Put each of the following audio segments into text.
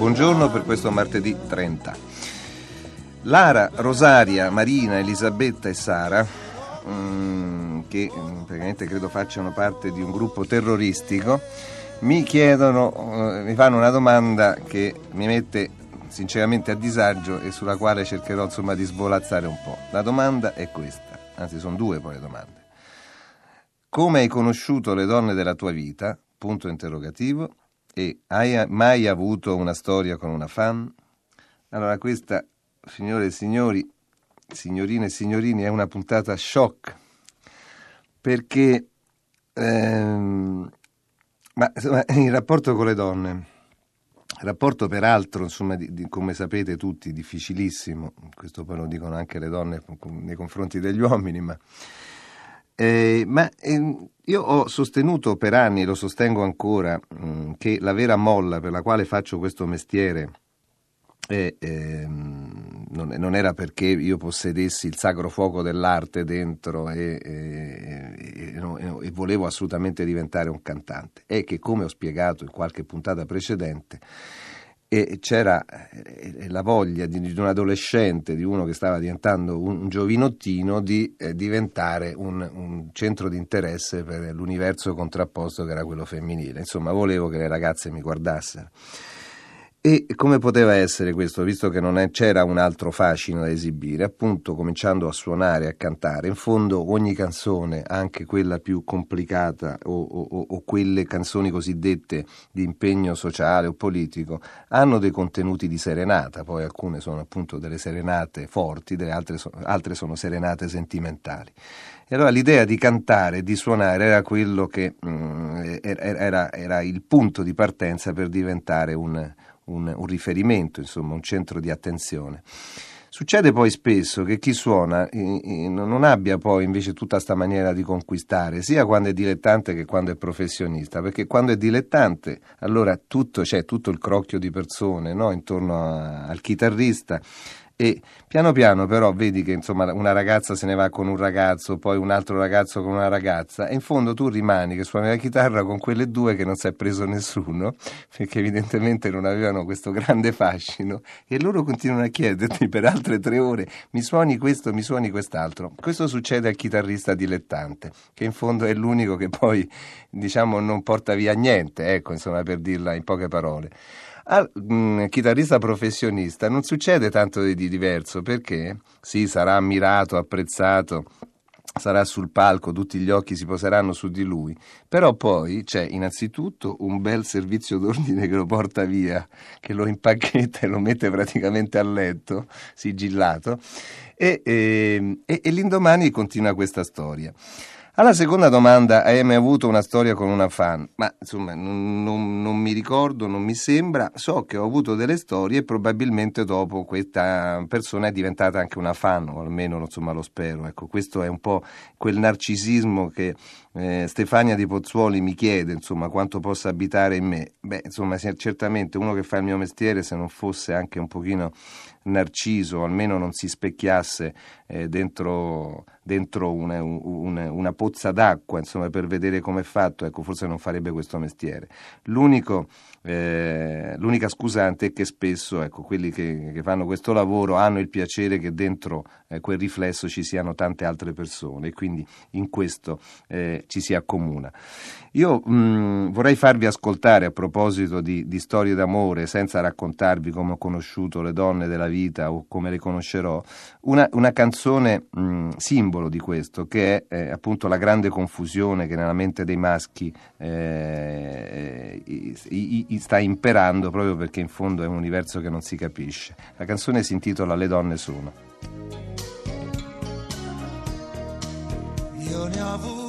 Buongiorno per questo martedì 30. Lara, Rosaria, Marina, Elisabetta e Sara, mm, che mm, praticamente credo facciano parte di un gruppo terroristico, mi chiedono, eh, mi fanno una domanda che mi mette sinceramente a disagio e sulla quale cercherò insomma di svolazzare un po'. La domanda è questa, anzi sono due poi le domande. Come hai conosciuto le donne della tua vita? Punto interrogativo. E hai mai avuto una storia con una fan? Allora questa, signore e signori, signorine e signorini, è una puntata shock perché ehm, ma, insomma, in rapporto con le donne, rapporto peraltro, insomma, di, di, come sapete tutti, difficilissimo, questo poi lo dicono anche le donne nei confronti degli uomini, ma eh, ma eh, io ho sostenuto per anni, lo sostengo ancora, mh, mm, che la vera molla per la quale faccio questo mestiere eh, non, non, era perché io possedessi il sacro fuoco dell'arte dentro e, e, e, e volevo assolutamente diventare un cantante, è che come ho spiegato in qualche puntata precedente, e c'era eh, la voglia di, di, un adolescente, di uno che stava diventando un, giovinottino, di eh, diventare un, un, centro di interesse per l'universo contrapposto che era quello femminile. Insomma, volevo che le ragazze mi guardassero. E come poteva essere questo, visto che non è, c'era un altro fascino da esibire? Appunto, cominciando a suonare, a cantare. In fondo, ogni canzone, anche quella più complicata o, o, o quelle canzoni cosiddette di impegno sociale o politico, hanno dei contenuti di serenata. Poi alcune sono appunto delle serenate forti, altre, so, altre sono serenate sentimentali. E allora l'idea di cantare di suonare era quello che mh, mm, era, era, il punto di partenza per diventare un un, un riferimento, insomma, un centro di attenzione. Succede poi spesso che chi suona non abbia poi invece tutta questa maniera di conquistare, sia quando è dilettante che quando è professionista, perché quando è dilettante allora tutto, c'è tutto il crocchio di persone no? intorno a, al chitarrista e piano piano però vedi che insomma una ragazza se ne va con un ragazzo, poi un altro ragazzo con una ragazza e in fondo tu rimani che suoni la chitarra con quelle due che non si è preso nessuno perché evidentemente non avevano questo grande fascino e loro continuano a chiederti per altre tre ore mi suoni questo, mi suoni quest'altro. Questo succede al chitarrista dilettante che in fondo è l'unico che poi diciamo non porta via niente, ecco insomma per dirla in poche parole. Al mh, mm, chitarrista professionista non succede tanto di diverso perché sì, sarà ammirato, apprezzato, sarà sul palco, tutti gli occhi si poseranno su di lui, però poi c'è innanzitutto un bel servizio d'ordine che lo porta via, che lo impacchetta e lo mette praticamente a letto, sigillato, e, e, e, e l'indomani continua questa storia. Alla seconda domanda, hai mai avuto una storia con una fan? Ma insomma, non, non, non, mi ricordo, non mi sembra. So che ho avuto delle storie e probabilmente dopo questa persona è diventata anche una fan, o almeno insomma, lo spero. Ecco, questo è un po' quel narcisismo che eh, Stefania di Pozzuoli mi chiede, insomma, quanto possa abitare in me. Beh, insomma, certamente uno che fa il mio mestiere, se non fosse anche un pochino narciso, almeno non si specchiasse eh, dentro, dentro una, una, una, pozza d'acqua, insomma, per vedere come è fatto, ecco, forse non farebbe questo mestiere. L'unico, eh, l'unica scusante è che spesso ecco, quelli che, che, fanno questo lavoro hanno il piacere che dentro eh, quel riflesso ci siano tante altre persone e quindi in questo eh, ci si accomuna. Io mh, mm, vorrei farvi ascoltare a proposito di, di storie d'amore, senza raccontarvi come ho conosciuto le donne della vita o come le conoscerò, una, una canzone mh, simbolo di questo, che è eh, appunto la grande confusione che nella mente dei maschi eh, i, i, i sta imperando proprio perché in fondo è un universo che non si capisce. La canzone si intitola Le donne sono. Io ne ho avuta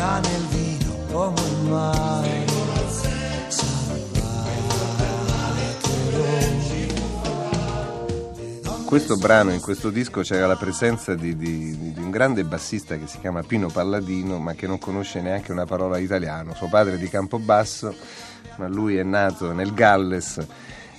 galleggia nel vino come salvatelo questo brano, in questo disco c'era la presenza di, di- di un grande bassista che si chiama Pino Palladino, ma che non conosce neanche una parola italiano. Suo padre è di Campobasso, ma lui è nato nel Galles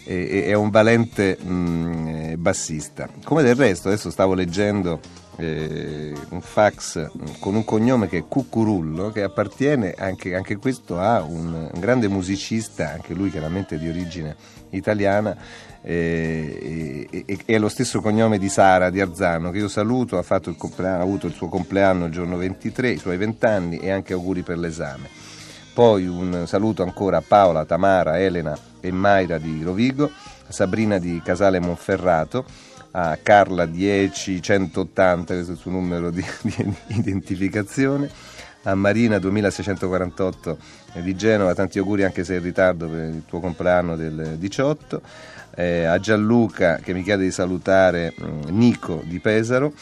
e, e- è un valente mm, eh, bassista. Come del resto, adesso stavo leggendo eh, un fax mm, con un cognome che è Cucurullo, che appartiene anche, anche questo a un, un grande musicista, anche lui chiaramente di origine italiana, eh, e, e- è lo stesso cognome di Sara di Arzano che io saluto, ha, ha avuto il suo compleanno il giorno 23, i suoi 20 anni e anche auguri per l'esame. Poi un saluto ancora a Paola, Tamara, Elena e Mayra di Rovigo, a Sabrina di Casale Monferrato, a Carla 10180, questo è il suo numero di, di identificazione, a Marina 2648 di Genova, tanti auguri anche se in ritardo per il tuo compleanno del 18, eh, a Gianluca che mi chiede di salutare mm, Nico di Pesaro,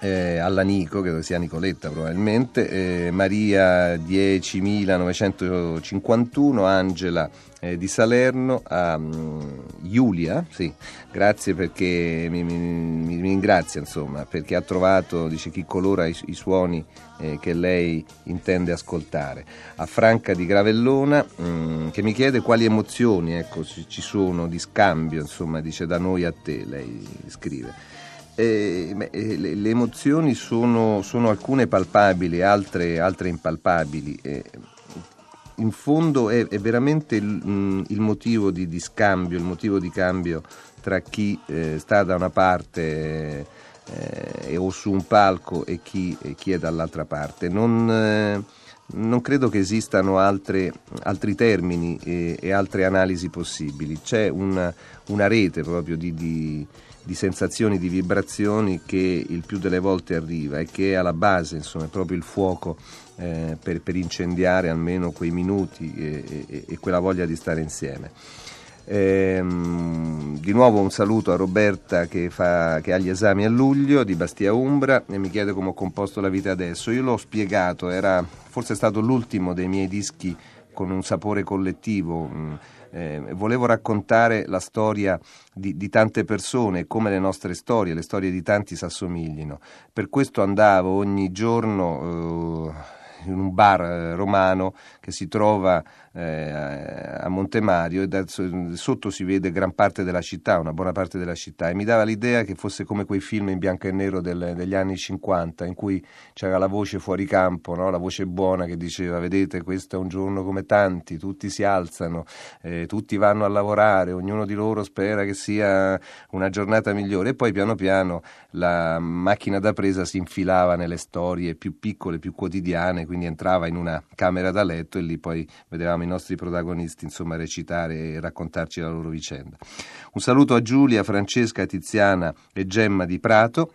eh, alla Nico, credo sia Nicoletta probabilmente, eh, Maria 10.951, Angela eh, di Salerno, a mm, Giulia, sì, grazie perché mi, mi- mi- ringrazia insomma, perché ha trovato, dice chi colora i, i suoni eh, che lei intende ascoltare. A Franca di Gravellona mm, che mi chiede quali emozioni ecco, ci sono di scambio, insomma, dice da noi a te, lei scrive. Eh, eh, le, le emozioni sono, sono alcune palpabili, altre, altre impalpabili. eh, in fondo è, è veramente il, mm, il motivo di, di scambio, il motivo di cambio tra chi eh, sta da una parte eh, o su un palco e chi, e chi è dall'altra parte. Non, eh, non credo che esistano altre- altri termini e, e altre analisi possibili. C'è una, una rete proprio di, di- di sensazioni, di vibrazioni che il più delle volte arriva e che è alla base, insomma, è proprio il fuoco eh, per, per incendiare almeno quei minuti e, e- e quella voglia di stare insieme. Ehm, di nuovo un saluto a Roberta che, fa- che ha gli esami a luglio di Bastia Umbra e mi chiede come ho composto la vita adesso. Io l'ho spiegato, era forse stato l'ultimo dei miei dischi con un sapore collettivo. mm, eh, volevo raccontare la storia di, di tante persone, come le nostre storie, le storie di tanti si assomiglino. Per questo andavo ogni giorno eh, in un bar eh, romano che si trova eh, a Montemario e da- sotto si vede gran parte della città, una buona parte della città e mi dava l'idea che fosse come quei film in bianco e nero del- degli anni 50 in cui c'era la voce fuori campo, no? la voce buona che diceva vedete questo è un giorno come tanti, tutti si alzano, eh, tutti vanno a lavorare, ognuno di loro spera che sia una giornata migliore e poi piano piano la macchina da presa si infilava nelle storie più piccole, più quotidiane, quindi entrava in una camera da letto e lì poi vedevamo i nostri protagonisti insomma recitare e raccontarci la loro vicenda. Un saluto a Giulia, Francesca, Tiziana e Gemma di Prato.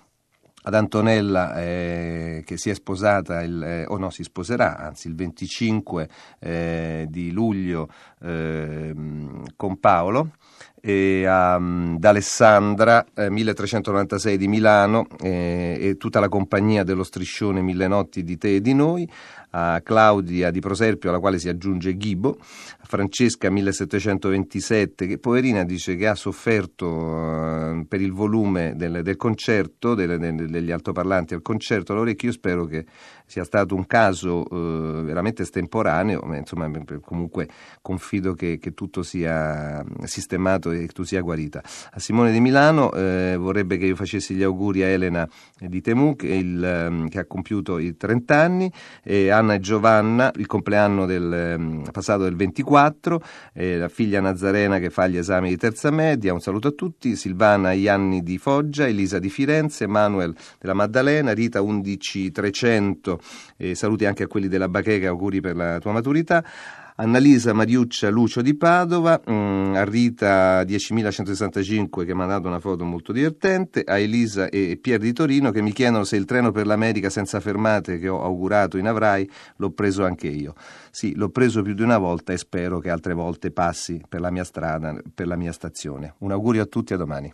Ad Antonella eh, che si è sposata, eh, o no, si sposerà, anzi il 25 eh, di luglio ehm, con Paolo. E ad Alessandra eh, 1396 di Milano eh, e tutta la compagnia dello striscione Mille notti di te e di noi, a Claudia di Proserpio alla quale si aggiunge Ghibo, a Francesca 1727 che poverina dice che ha sofferto eh, per il volume del, del concerto, delle, delle, degli altoparlanti al concerto all'orecchio, io spero che sia stato un caso eh, veramente estemporaneo, ma insomma comunque confido che, che, tutto sia sistemato e che tu sia guarita. A Simone di Milano eh, vorrebbe che io facessi gli auguri a Elena di Temu che, il, ehm, che ha compiuto i 30 anni, e Anna e Giovanna, il compleanno del, ehm, passato del 24, eh, la figlia Nazarena che fa gli esami di terza media, un saluto a tutti, Silvana Ianni di Foggia, Elisa di Firenze, Manuel della Maddalena, Rita 11300 e saluti anche a quelli della Bacheca, auguri per la tua maturità. Annalisa Mariuccia Lucio di Padova, mm, a Rita 10165 che mi ha dato una foto molto divertente, a Elisa e Pier di Torino che mi chiedono se il treno per l'America senza fermate che ho augurato in Avrai l'ho preso anche io. Sì, l'ho preso più di una volta e spero che altre volte passi per la mia strada, per la mia stazione. Un augurio a tutti, a domani.